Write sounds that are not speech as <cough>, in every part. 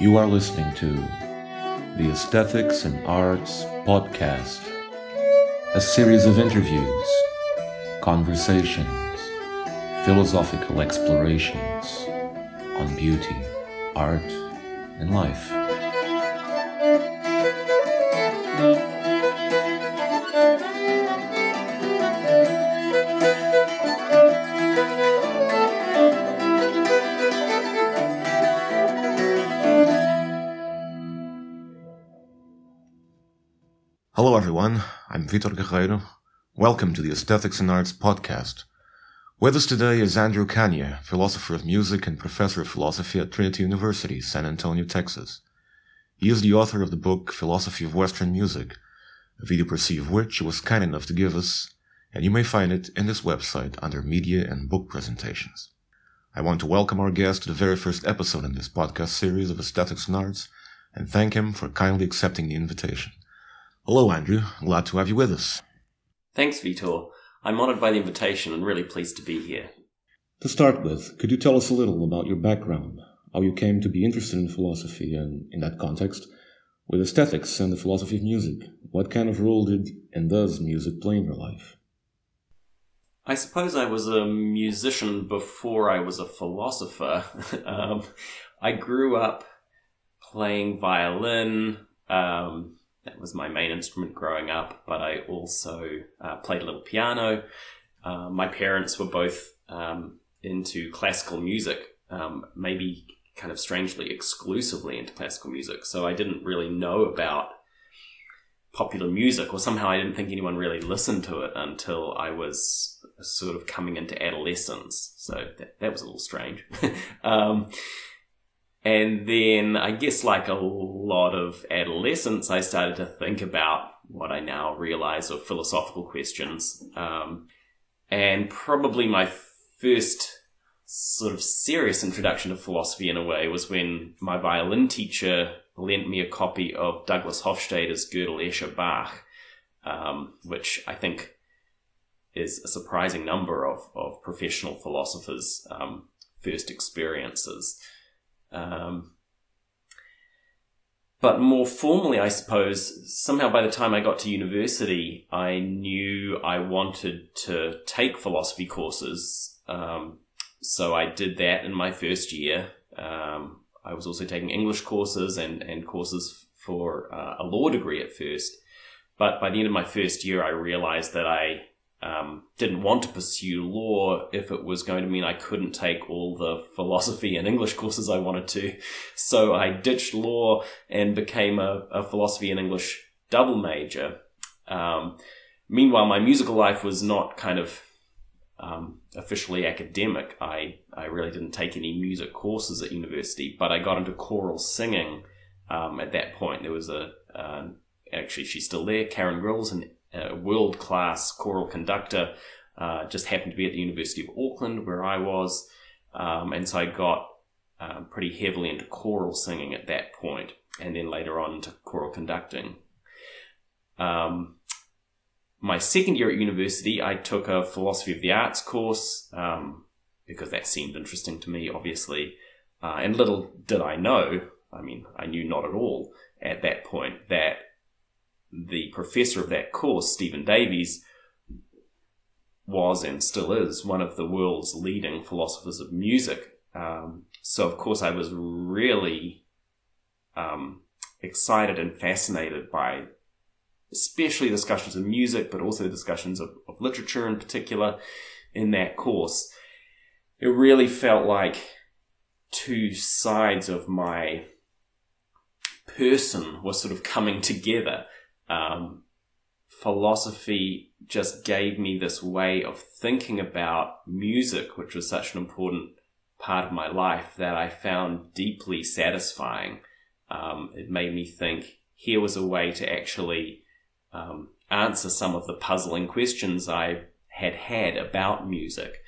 You are listening to the Aesthetics and Arts Podcast, a series of interviews, conversations, philosophical explorations on beauty, art, and life. Vitor Guerreiro. Welcome to the Aesthetics and Arts Podcast. With us today is Andrew Kania, philosopher of music and professor of philosophy at Trinity University, San Antonio, Texas. He is the author of the book Philosophy of Western Music, a video précis of which he was kind enough to give us, and you may find it in this website under Media and Book Presentations. I want to welcome our guest to the very first episode in this podcast series of Aesthetics and Arts, and thank him for kindly accepting the invitation. Hello, Andrew. Glad to have you with us. Thanks, Vitor. I'm honored by the invitation and really pleased to be here. To start with, could you tell us a little about your background, how you came to be interested in philosophy, and in that context, with aesthetics and the philosophy of music? What kind of role did and does music play in your life? I suppose I was a musician before I was a philosopher. <laughs> um, I grew up playing violin. Um, that was my main instrument growing up, but I also uh, played a little piano. Uh, my parents were both um, into classical music, um, maybe kind of strangely exclusively into classical music. So I didn't really know about popular music, or somehow I didn't think anyone really listened to it until I was sort of coming into adolescence. So that, that was a little strange. <laughs> um, and then I guess like a lot of adolescents, I started to think about what I now realize are philosophical questions. Um, and probably my first sort of serious introduction to philosophy in a way was when my violin teacher lent me a copy of Douglas Hofstadter's Gödel Escher Bach, um, which I think is a surprising number of, of professional philosophers' um, first experiences. Um, but more formally, I suppose, somehow by the time I got to university, I knew I wanted to take philosophy courses. Um, so I did that in my first year. Um, I was also taking English courses and, and courses for uh, a law degree at first. But by the end of my first year, I realized that I um, didn't want to pursue law if it was going to mean I couldn't take all the philosophy and English courses I wanted to. So I ditched law and became a, a philosophy and English double major. Um, meanwhile, my musical life was not kind of um, officially academic. I, I really didn't take any music courses at university, but I got into choral singing um, at that point. There was a, uh, actually, she's still there, Karen Grylls, an a world class choral conductor. Uh, just happened to be at the University of Auckland where I was. Um, and so I got um, pretty heavily into choral singing at that point, and then later on into choral conducting. Um, my second year at university, I took a philosophy of the arts course um, because that seemed interesting to me, obviously. Uh, and little did I know, I mean, I knew not at all at that point that the professor of that course, Stephen Davies, was and still is one of the world's leading philosophers of music. Um, so, of course, I was really um, excited and fascinated by especially discussions of music, but also discussions of, of literature in particular in that course. It really felt like two sides of my person were sort of coming together um, philosophy just gave me this way of thinking about music, which was such an important part of my life that I found deeply satisfying. Um, it made me think here was a way to actually um, answer some of the puzzling questions I had had about music.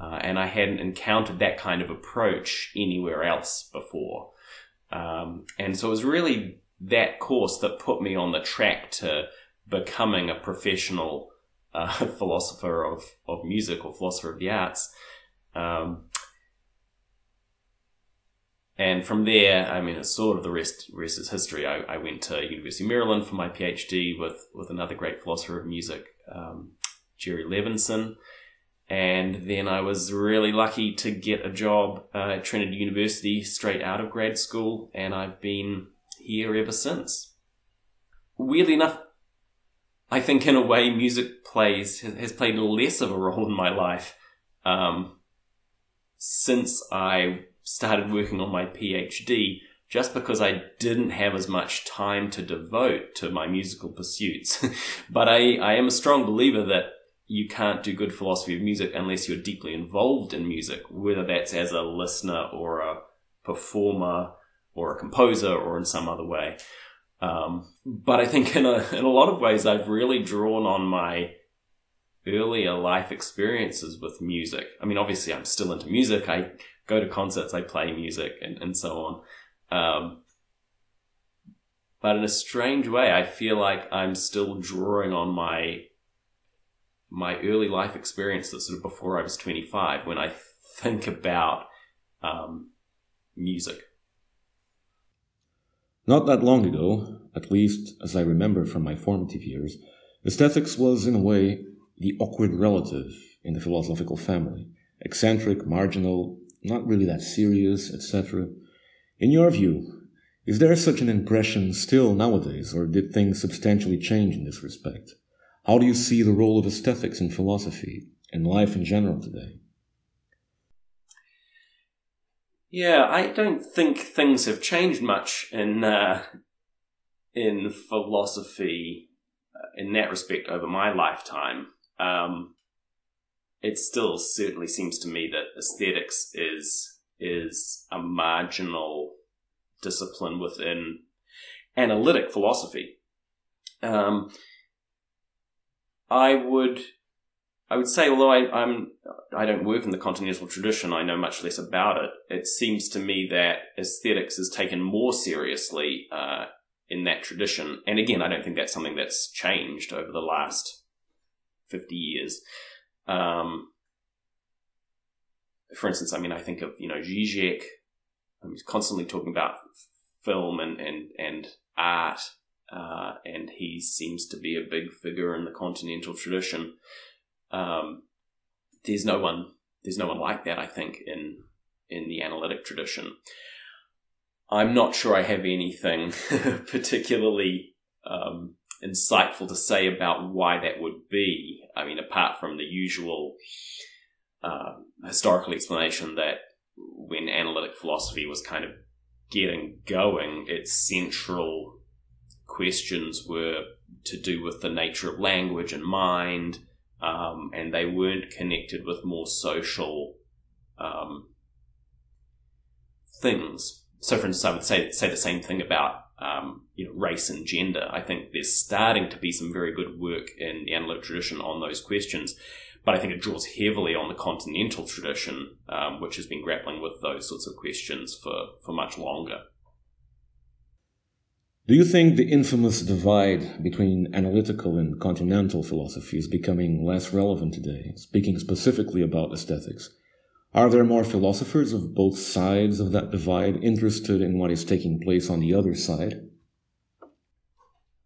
Uh, and I hadn't encountered that kind of approach anywhere else before. Um, and so it was really that course that put me on the track to becoming a professional uh, <laughs> philosopher of, of music or philosopher of the arts. Um, and from there, I mean, it's sort of the rest rest is history. I, I went to University of Maryland for my PhD with with another great philosopher of music, um, Jerry Levinson, and then I was really lucky to get a job uh, at Trinity University straight out of grad school, and I've been here ever since. Weirdly enough, I think in a way music plays has played less of a role in my life um, since I started working on my PhD. Just because I didn't have as much time to devote to my musical pursuits. <laughs> but I, I am a strong believer that you can't do good philosophy of music unless you're deeply involved in music, whether that's as a listener or a performer or a composer or in some other way. Um, but I think in a, in a lot of ways, I've really drawn on my earlier life experiences with music. I mean, obviously, I'm still into music. I go to concerts, I play music, and, and so on. Um, but in a strange way, I feel like I'm still drawing on my my early life experiences sort of before I was 25 when I think about um, music. Not that long ago, at least as I remember from my formative years, aesthetics was, in a way, the awkward relative in the philosophical family. Eccentric, marginal, not really that serious, etc. In your view, is there such an impression still nowadays, or did things substantially change in this respect? How do you see the role of aesthetics in philosophy and life in general today? Yeah, I don't think things have changed much in uh, in philosophy uh, in that respect over my lifetime. Um, it still certainly seems to me that aesthetics is is a marginal discipline within analytic philosophy. Um, I would I would say, although I, I'm I don't work in the continental tradition, I know much less about it. It seems to me that aesthetics is taken more seriously uh, in that tradition. And again, I don't think that's something that's changed over the last fifty years. Um, for instance, I mean, I think of you know Zizek. He's constantly talking about film and and and art uh, and he seems to be a big figure in the continental tradition. Um, there's no one, there's no one like that. I think in in the analytic tradition. I'm not sure I have anything <laughs> particularly um, insightful to say about why that would be. I mean, apart from the usual uh, historical explanation that when analytic philosophy was kind of getting going, its central questions were to do with the nature of language and mind, um, and they weren't connected with more social um, things. So, for instance, I would say say the same thing about um, you know race and gender. I think there's starting to be some very good work in the analytic tradition on those questions, but I think it draws heavily on the continental tradition, um, which has been grappling with those sorts of questions for for much longer. Do you think the infamous divide between analytical and continental philosophy is becoming less relevant today, speaking specifically about aesthetics? Are there more philosophers of both sides of that divide interested in what is taking place on the other side?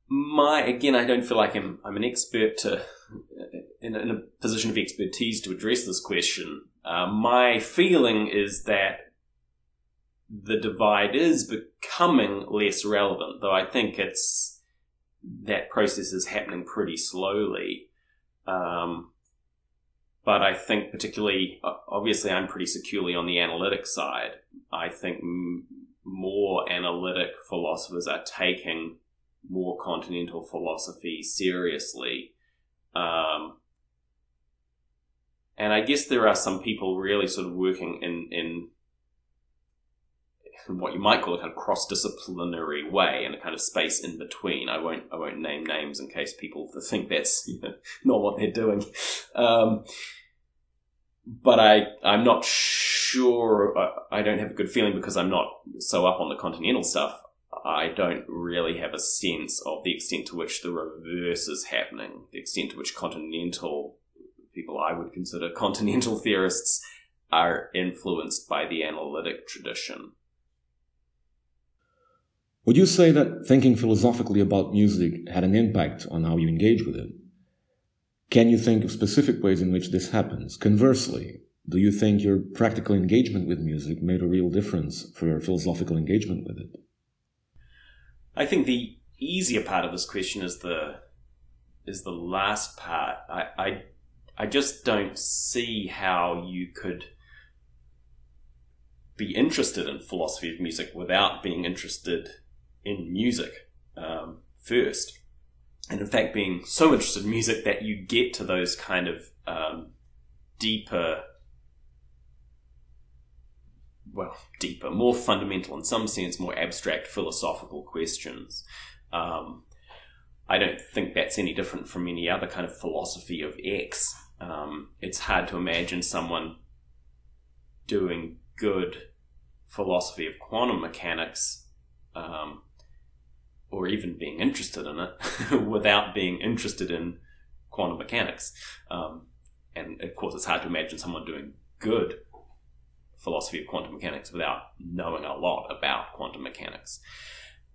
My again, I don't feel like I'm I'm an expert to in, in a position of expertise to address this question. Uh, my feeling is that the divide is becoming less relevant, though I think it's that process is happening pretty slowly. Um, but I think, particularly, obviously, I'm pretty securely on the analytic side. I think m- more analytic philosophers are taking more continental philosophy seriously. Um, and I guess there are some people really sort of working in, in <laughs> what you might call a kind of cross-disciplinary way and a kind of space in between. I won't I won't name names in case people <laughs> think that's you know, not what they're doing. Um, but I I'm not sure. I, I don't have a good feeling because I'm not so up on the continental stuff. I don't really have a sense of the extent to which the reverse is happening, the extent to which continental people I would consider continental theorists are influenced by the analytic tradition. Would you say that thinking philosophically about music had an impact on how you engage with it? Can you think of specific ways in which this happens? Conversely, do you think your practical engagement with music made a real difference for your philosophical engagement with it? I think the easier part of this question is the is the last part. I, I I just don't see how you could be interested in philosophy of music without being interested in music um, first. And in fact, being so interested in music that you get to those kind of um, deeper, well, deeper, more fundamental, in some sense, more abstract philosophical questions. Um, I don't think that's any different from any other kind of philosophy of X. Um, it's hard to imagine someone doing good philosophy of quantum mechanics um, or even being interested in it <laughs> without being interested in quantum mechanics. Um, and of course, it's hard to imagine someone doing good philosophy of quantum mechanics without knowing a lot about quantum mechanics.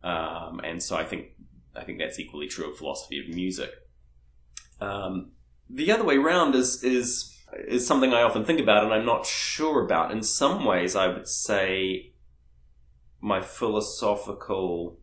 Um, and so I think I think that's equally true of philosophy of music. Um, the other way around is is is something I often think about and I'm not sure about. In some ways, I would say my philosophical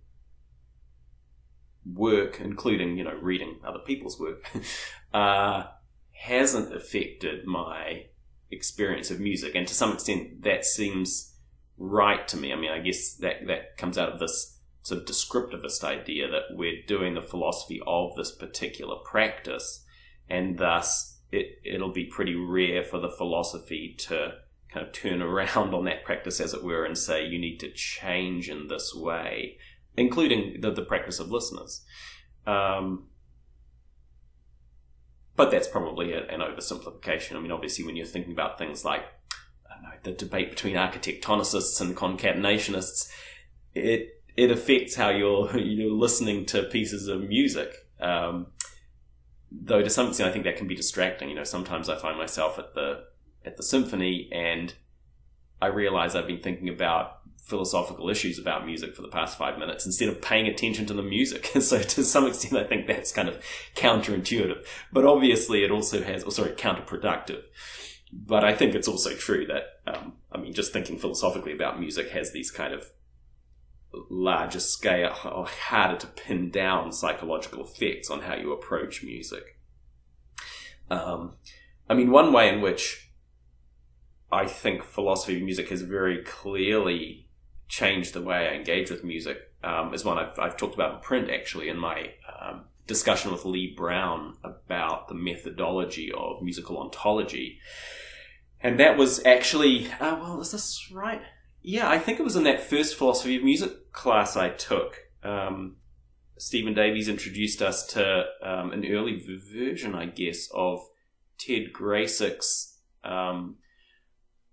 work, including you know reading other people's work, <laughs> uh, hasn't affected my experience of music, and to some extent, that seems right to me. I mean, I guess that that comes out of this sort of descriptivist idea that we're doing the philosophy of this particular practice, and thus it, it'll be pretty rare for the philosophy to kind of turn around on that practice, as it were, and say you need to change in this way, including the, the practice of listeners. Um, but that's probably a, an oversimplification. I mean, obviously, when you're thinking about things like know, the debate between architectonicists and concatenationists, it it affects how you're <laughs> you're listening to pieces of music. Um, though to some extent, I think that can be distracting. You know, sometimes I find myself at the at the symphony and I realize I've been thinking about philosophical issues about music for the past five minutes instead of paying attention to the music. <laughs> So to some extent, I think that's kind of counterintuitive. But obviously, it also has, or sorry, counterproductive. But I think it's also true that, um, I mean, just thinking philosophically about music has these kind of larger scale, or harder to pin down psychological effects on how you approach music. Um, I mean, one way in which I think philosophy of music has very clearly changed the way I engage with music um, is one I've, I've, talked about in print actually in my um, discussion with Lee Brown about the methodology of musical ontology. And that was actually, uh, well, is this right? Yeah, I think it was in that first philosophy of music class I took. Um, Stephen Davies introduced us to um, an early version, I guess, of Ted Gracyk's um,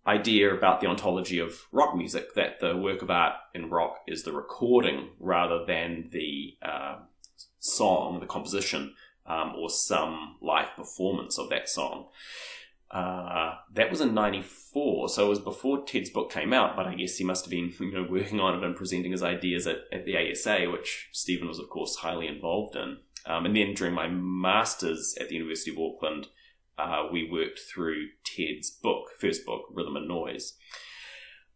idea about the ontology of rock music that the work of art in rock is the recording rather than the uh, song, the composition, um, or some live performance of that song. Uh, that was in 94, so it was before Ted's book came out, but I guess he must have been <laughs> you know, working on it and presenting his ideas at, at the ASA, which Stephen was, of course, highly involved in. Um, and then during my master's at the University of Auckland, uh, we worked through Ted's book, first book, Rhythm and Noise.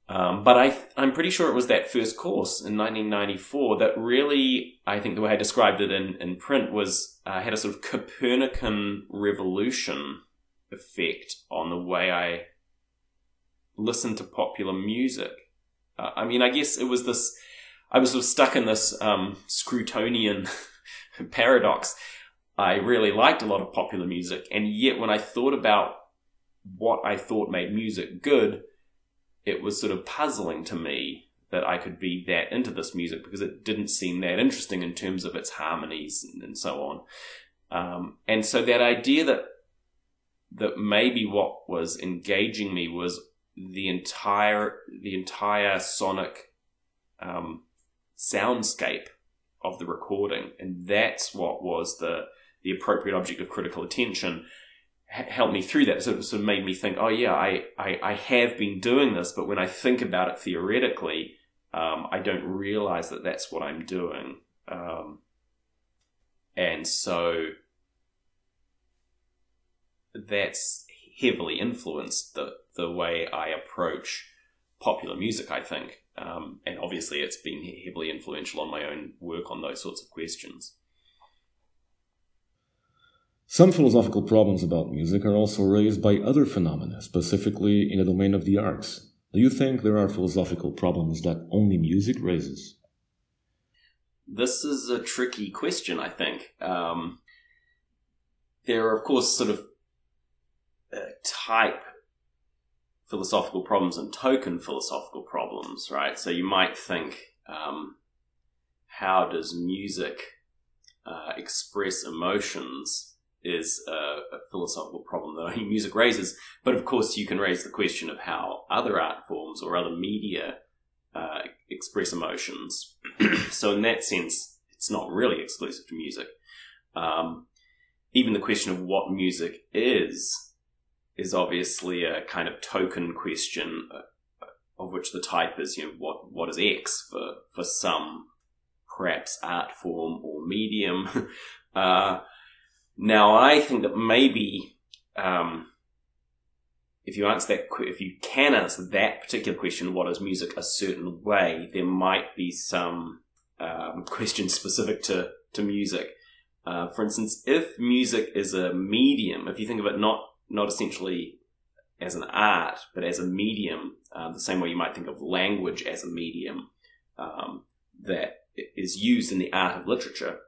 Um, but I, I'm pretty sure it was that first course in 1994 that really, I think the way I described it in, in print was uh, had a sort of Copernican revolution effect on the way I listened to popular music. Uh, I mean, I guess it was this, I was sort of stuck in this um, Scrutonian <laughs> paradox. I really liked a lot of popular music, and yet when I thought about what I thought made music good, it was sort of puzzling to me that I could be that into this music because it didn't seem that interesting in terms of its harmonies and, and so on. Um, and so that idea that that maybe what was engaging me was the entire the entire sonic um, soundscape of the recording, and that's what was the the appropriate object of critical attention helped me through that. So it sort of made me think, oh yeah, I, I, I have been doing this, but when I think about it theoretically, um, I don't realize that that's what I'm doing. Um, and so that's heavily influenced the, the way I approach popular music, I think. Um, and obviously, it's been heavily influential on my own work on those sorts of questions. Some philosophical problems about music are also raised by other phenomena, specifically in the domain of the arts. Do you think there are philosophical problems that only music raises? This is a tricky question, I think. Um, there are, of course, sort of uh, type philosophical problems and token philosophical problems, right? So you might think, um, how does music uh, express emotions is a, a, philosophical problem that <laughs> only music raises. But of course, you can raise the question of how other art forms or other media uh, express emotions. <clears throat> so, in that sense, it's not really exclusive to music. Um, even the question of what music is is obviously a kind of token question, uh, of which the type is, you know, what what is X for for some perhaps art form or medium. <laughs> uh, now, I think that maybe um, if you answer that, if you can answer that particular question, what is music a certain way, there might be some um, <laughs> questions specific to to music. Uh, for instance, if music is a medium, if you think of it not not essentially as an art, but as a medium, uh, the same way you might think of language as a medium um, that is used in the art of literature,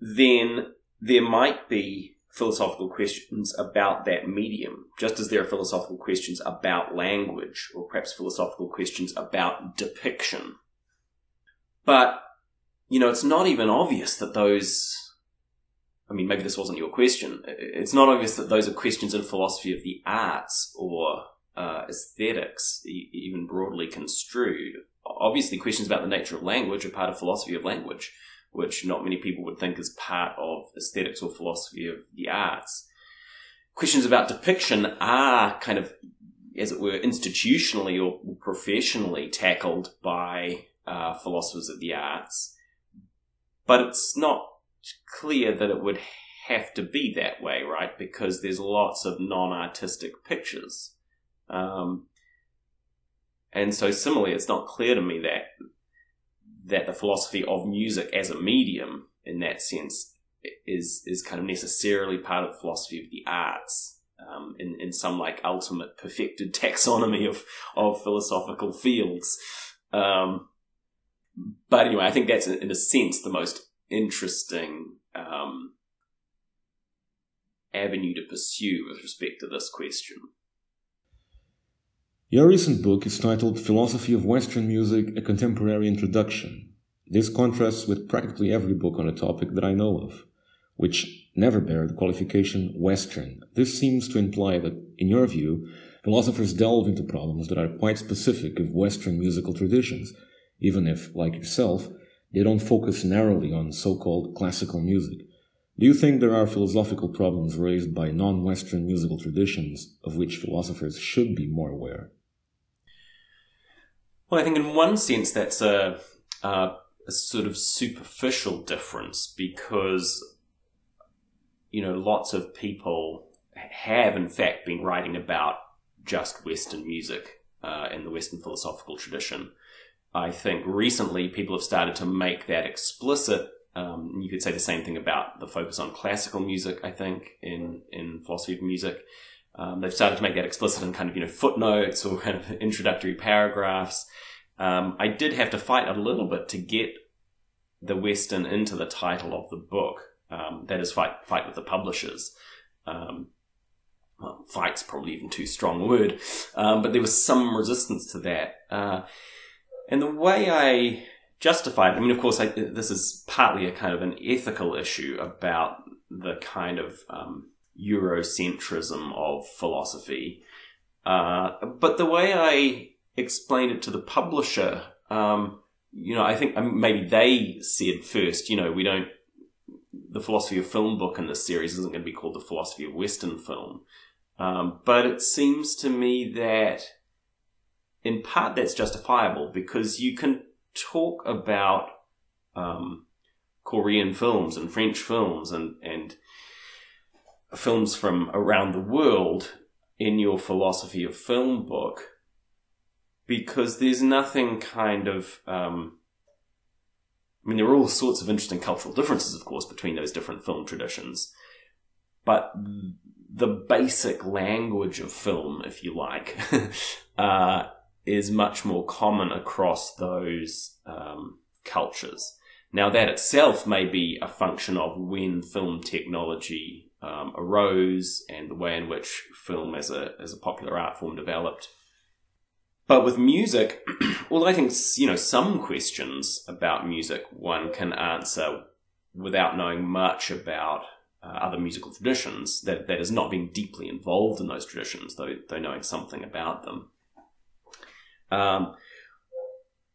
then there might be philosophical questions about that medium, just as there are philosophical questions about language, or perhaps philosophical questions about depiction. But, you know, it's not even obvious that those, I mean, maybe this wasn't your question. It's not obvious that those are questions in philosophy of the arts or uh, aesthetics, even broadly construed. Obviously, questions about the nature of language are part of philosophy of language which not many people would think is part of aesthetics or philosophy of the arts. Questions about depiction are kind of, as it were, institutionally or professionally tackled by uh, philosophers of the arts, but it's not clear that it would have to be that way, right? Because there's lots of non-artistic pictures. Um, and so similarly, it's not clear to me that that the philosophy of music as a medium, in that sense, is is kind of necessarily part of the philosophy of the arts. Um, in, in some like ultimate perfected <laughs> taxonomy of, of philosophical fields. Um, but anyway, I think that's in a sense the most interesting um, avenue to pursue with respect to this question. Your recent book is titled Philosophy of Western Music A Contemporary Introduction. This contrasts with practically every book on the topic that I know of, which never bear the qualification Western. This seems to imply that, in your view, philosophers delve into problems that are quite specific of Western musical traditions, even if, like yourself, they don't focus narrowly on so called classical music. Do you think there are philosophical problems raised by non Western musical traditions of which philosophers should be more aware? Well, I think in one sense that's a, a, a sort of superficial difference because, you know, lots of people have in fact been writing about just Western music uh, in the Western philosophical tradition. I think recently people have started to make that explicit. Um, you could say the same thing about the focus on classical music, I think, in, in philosophy of music. Um, they've started to make that explicit in kind of, you know, footnotes or kind of introductory paragraphs. Um, I did have to fight a little bit to get the Western into the title of the book. Um, that is, fight fight with the publishers. Um, well, fight's probably even too strong a word, um, but there was some resistance to that. Uh, and the way I justified, I mean, of course, I, this is partly a kind of an ethical issue about the kind of um, Eurocentrism of philosophy. Uh, but the way I explained it to the publisher, um, you know, I think maybe they said first, you know, we don't, the philosophy of film book in this series isn't going to be called the philosophy of Western film. Um, but it seems to me that in part that's justifiable because you can talk about um, Korean films and French films and, and films from around the world in your philosophy of film book because there's nothing kind of um, I mean, there are all sorts of interesting cultural differences, of course, between those different film traditions. But the basic language of film, if you like, <laughs> uh, is much more common across those um, cultures. Now, that itself may be a function of when film technology um, arose and the way in which film as a, as a popular art form developed. But with music, <clears throat> well, I think, you know, some questions about music one can answer without knowing much about uh, other musical traditions, that, that is not being deeply involved in those traditions, though, though knowing something about them. Um,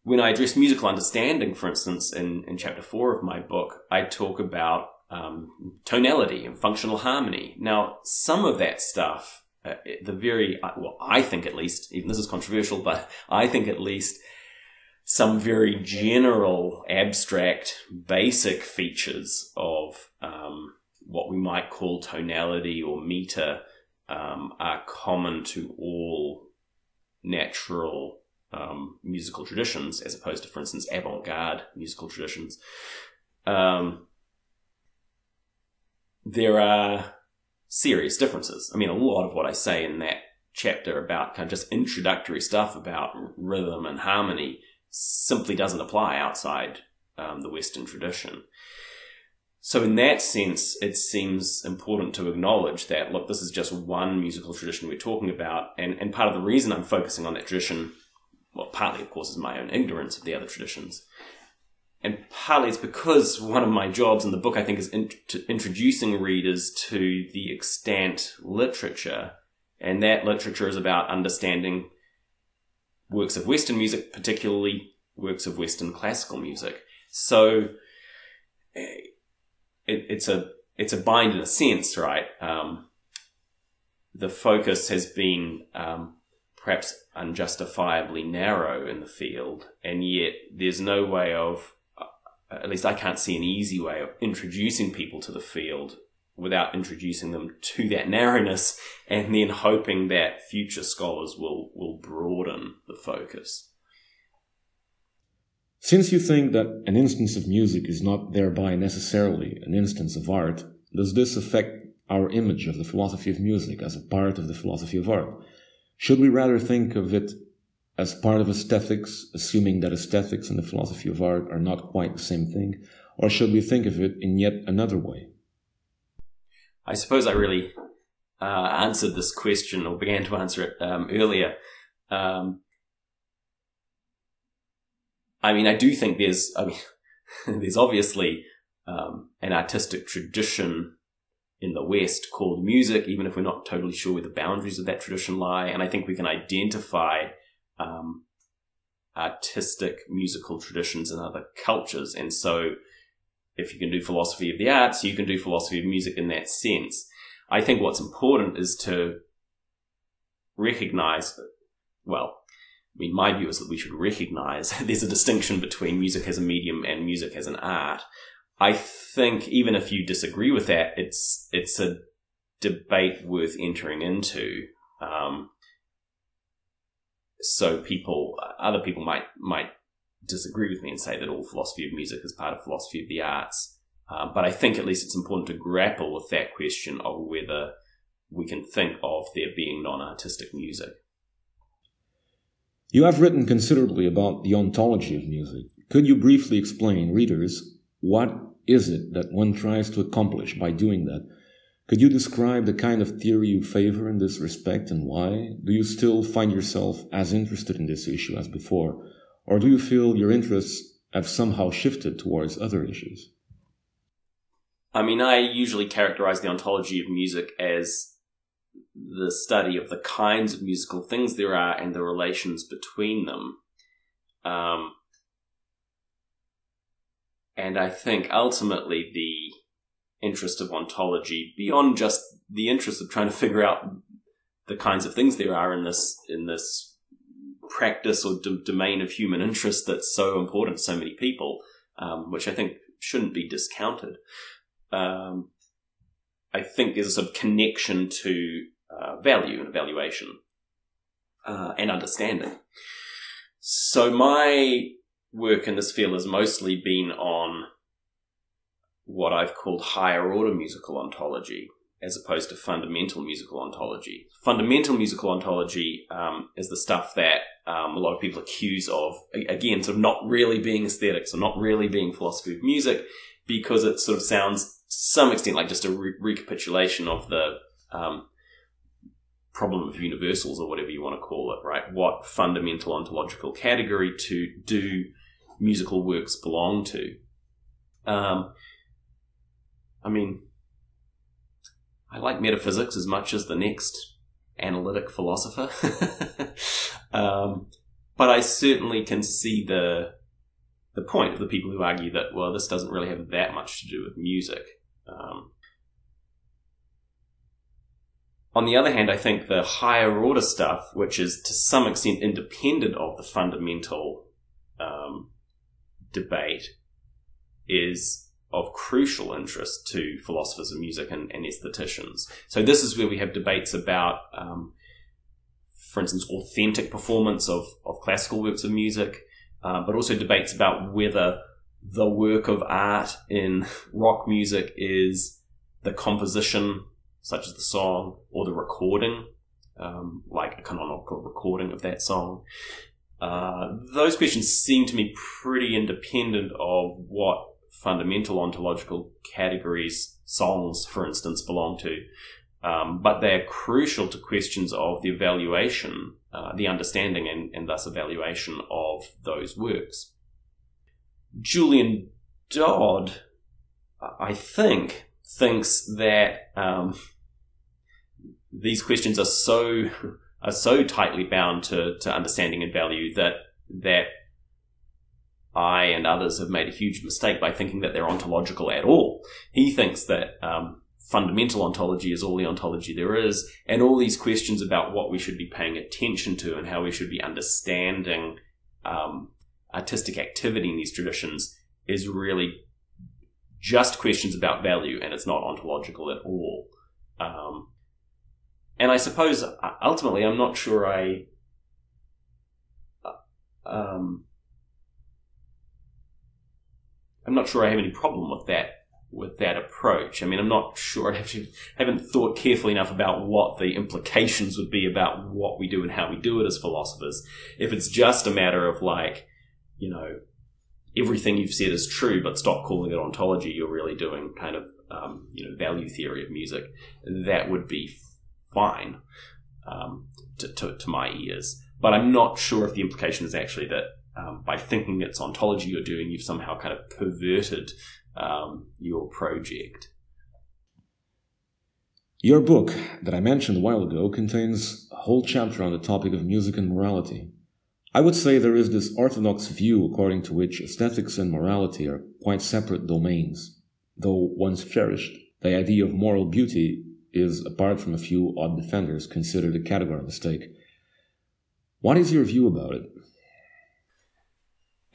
when I address musical understanding, for instance, in, in chapter four of my book, I talk about um, tonality and functional harmony. Now, some of that stuff, uh, the very, uh, well, I think at least, even this is controversial, but I think at least some very general, abstract, basic features of um, what we might call tonality or meter um, are common to all natural um, musical traditions, as opposed to, for instance, avant garde musical traditions. Um, there are serious differences. I mean, a lot of what I say in that chapter about kind of just introductory stuff about rhythm and harmony simply doesn't apply outside um, the Western tradition. So, in that sense, it seems important to acknowledge that, look, this is just one musical tradition we're talking about. And, and part of the reason I'm focusing on that tradition well, partly, of course, is my own ignorance of the other traditions. And partly it's because one of my jobs in the book, I think, is in, introducing readers to the extant literature. And that literature is about understanding works of Western music, particularly works of Western classical music. So it, it's a it's a bind in a sense, right? Um, the focus has been um, perhaps unjustifiably narrow in the field, and yet there's no way of, at least I can't see an easy way of introducing people to the field without introducing them to that narrowness and then hoping that future scholars will, will broaden the focus. Since you think that an instance of music is not thereby necessarily an instance of art, does this affect our image of the philosophy of music as a part of the philosophy of art? Should we rather think of it as part of aesthetics, assuming that aesthetics and the philosophy of art are not quite the same thing? Or should we think of it in yet another way? I suppose I really uh, answered this question or began to answer it um, earlier. Um, I mean, I do think there's, I mean, <laughs> there's obviously um, an artistic tradition in the West called music, even if we're not totally sure where the boundaries of that tradition lie. And I think we can identify um, artistic musical traditions in other cultures. And so, if you can do philosophy of the arts, you can do philosophy of music in that sense. I think what's important is to recognize, well, I mean, my view is that we should recognize <laughs> there's a distinction between music as a medium and music as an art. I think even if you disagree with that, it's it's a debate worth entering into. Um, so people, other people might might disagree with me and say that all philosophy of music is part of philosophy of the arts. Uh, but I think at least it's important to grapple with that question of whether we can think of there being non-artistic music. You have written considerably about the ontology of music. Could you briefly explain readers what is it that one tries to accomplish by doing that? Could you describe the kind of theory you favor in this respect and why? Do you still find yourself as interested in this issue as before? Or do you feel your interests have somehow shifted towards other issues? I mean, I usually characterize the ontology of music as the study of the kinds of musical things there are and the relations between them. Um, and I think ultimately the interest of ontology beyond just the interest of trying to figure out the kinds of things there are in this in this practice or d- domain of human interest that's so important to so many people, um, which I think shouldn't be discounted. Um, I think there's a sort of connection to uh, value and evaluation uh, and understanding. So my work in this field has mostly been on what I've called higher order musical ontology, as opposed to fundamental musical ontology. Fundamental musical ontology um, is the stuff that um, a lot of people accuse of, again, sort of not really being aesthetics or not really being philosophy of music, because it sort of sounds to some extent like just a re- recapitulation of the um, problem of universals or whatever you want to call it, right? What fundamental ontological category to do musical works belong to? Um, I mean, I like metaphysics as much as the next analytic philosopher. <laughs> um, but I certainly can see the the point of the people who argue that well, this doesn't really have that much to do with music. Um, on the other hand, I think the higher order stuff, which is to some extent independent of the fundamental um, debate, is of crucial interest to philosophers of music and, and aestheticians. So this is where we have debates about, um, for instance, authentic performance of, of classical works of music, uh, but also debates about whether the work of art in <laughs> rock music is the composition, such as the song, or the recording, um, like a canonical recording of that song. Uh, those questions seem to me pretty independent of what fundamental ontological categories songs, for instance, belong to. Um, but they're crucial to questions of the evaluation, uh, the understanding, and, and thus evaluation of those works. Julian Dodd, I think, thinks that um, these questions are so <laughs> are so tightly bound to, to understanding and value that that I and others have made a huge mistake by thinking that they're ontological at all. He thinks that um, fundamental ontology is all the ontology there is, and all these questions about what we should be paying attention to and how we should be understanding um, artistic activity in these traditions is really just questions about value, and it's not ontological at all. Um, and I suppose uh, ultimately, I'm not sure I. Uh, um, I'm not sure I have any problem with that with that approach. I mean, I'm not sure <laughs> I haven't thought carefully enough about what the implications would be about what we do and how we do it as philosophers. If it's just a matter of like, you know, everything you've said is true, but stop calling it ontology, you're really doing kind of, um, you know, value theory of music. That would be fine um, to, to, to my ears. But I'm not sure if the implication is actually that um, by thinking it's ontology you're doing, you've somehow kind of perverted um, your project. Your book that I mentioned a while ago contains a whole chapter on the topic of music and morality. I would say there is this orthodox view according to which aesthetics and morality are quite separate domains, though once cherished, the idea of moral beauty is, apart from a few odd defenders, considered a category mistake. What is your view about it?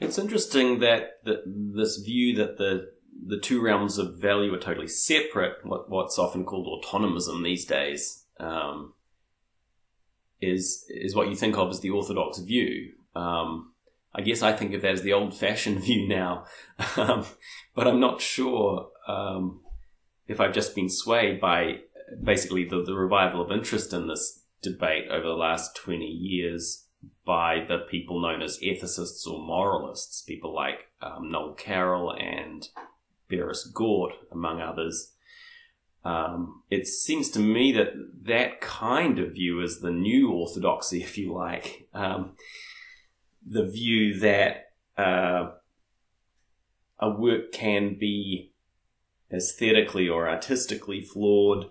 It's interesting that the, this view that the the two realms of value are totally separate, what, what's often called autonomism these days, um, is is what you think of as the orthodox view. Um, I guess I think of that as the old fashioned <laughs> view now, um, but I'm not sure um, if I've just been swayed by basically the, the revival of interest in this debate over the last 20 years by the people known as ethicists or moralists, people like um, Noel Carroll and Berys Gaut, among others. Um, it seems to me that that kind of view is the new orthodoxy, <laughs> if you like. Um, the view that uh, a work can be aesthetically or artistically flawed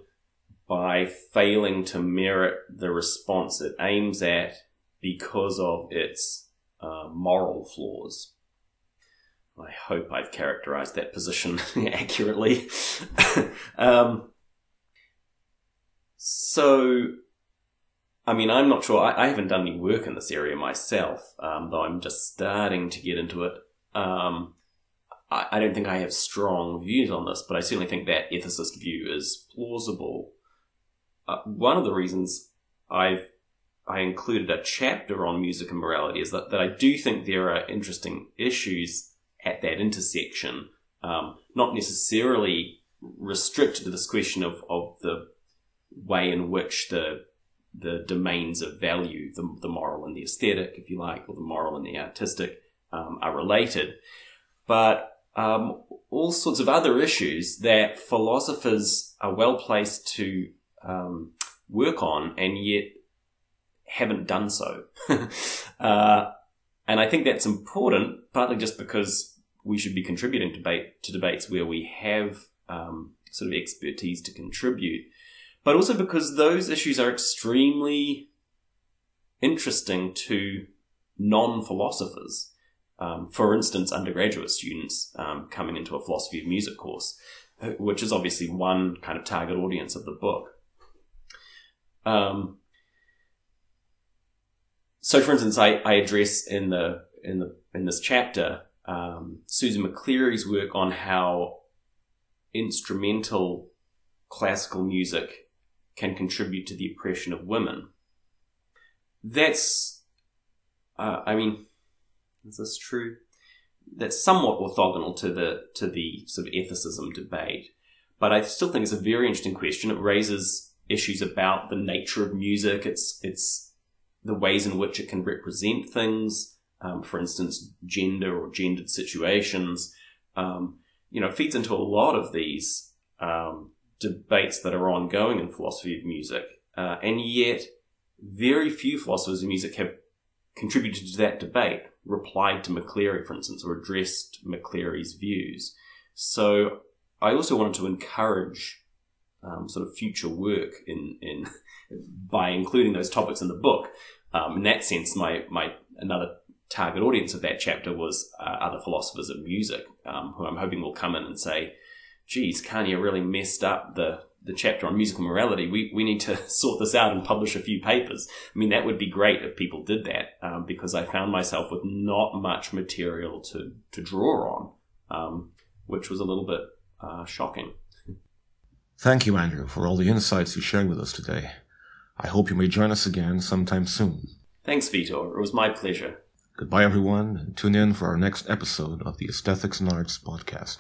by failing to merit the response it aims at because of its uh, moral flaws. I hope I've characterized that position <laughs> accurately. <laughs> um, so, I mean, I'm not sure. I, I, haven't done any work in this area myself, um, though I'm just starting to get into it. Um, I, I, don't think I have strong views on this, but I certainly think that ethicist view is plausible. Uh, one of the reasons I've I included a chapter on music and morality is that, that I do think there are interesting issues at that intersection, um, not necessarily restricted to this question of, of the way in which the the domains of value, the, the moral and the aesthetic, if you like, or the moral and the artistic, um, are related, but um, all sorts of other issues that philosophers are well placed to um, work on, and yet haven't done so. <laughs> uh, and I think that's important, partly just because we should be contributing debate to debates where we have um, sort of expertise to contribute, but also because those issues are extremely interesting to non-philosophers. Um, for instance, undergraduate students um, coming into a philosophy of music course, uh, which is obviously one kind of target audience of the book. Um, so, for instance, I, I address in the in the in this chapter um, Susan McClary's work on how instrumental classical music can contribute to the oppression of women. That's, uh, I mean, is this true? That's somewhat orthogonal to the to the sort of ethicism debate, but I still think it's a very interesting question. It raises issues about the nature of music. It's it's the ways in which it can represent things um, for instance, gender or gendered situations, um, you know, feeds into a lot of these um, debates that are ongoing in philosophy of music. Uh, and yet, very few philosophers of music have contributed to that debate, replied to McClary, for instance, or addressed McClary's views. So I also wanted to encourage um, sort of future work in, in by including those topics in the book. Um, in that sense, my, my another target audience of that chapter was uh, other philosophers of music, um, who I'm hoping will come in and say, geez, Kania really messed up the, the chapter on musical morality. We, we need to <laughs> sort this out and publish a few papers. I mean, that would be great if people did that, um, because I found myself with not much material to, to draw on, um, which was a little bit uh, shocking. Thank you, Andrew, for all the insights you shared with us today. I hope you may join us again sometime soon. Thanks, Vitor. It was my pleasure. Goodbye, everyone, and tune in for our next episode of the Aesthetics and Arts podcast.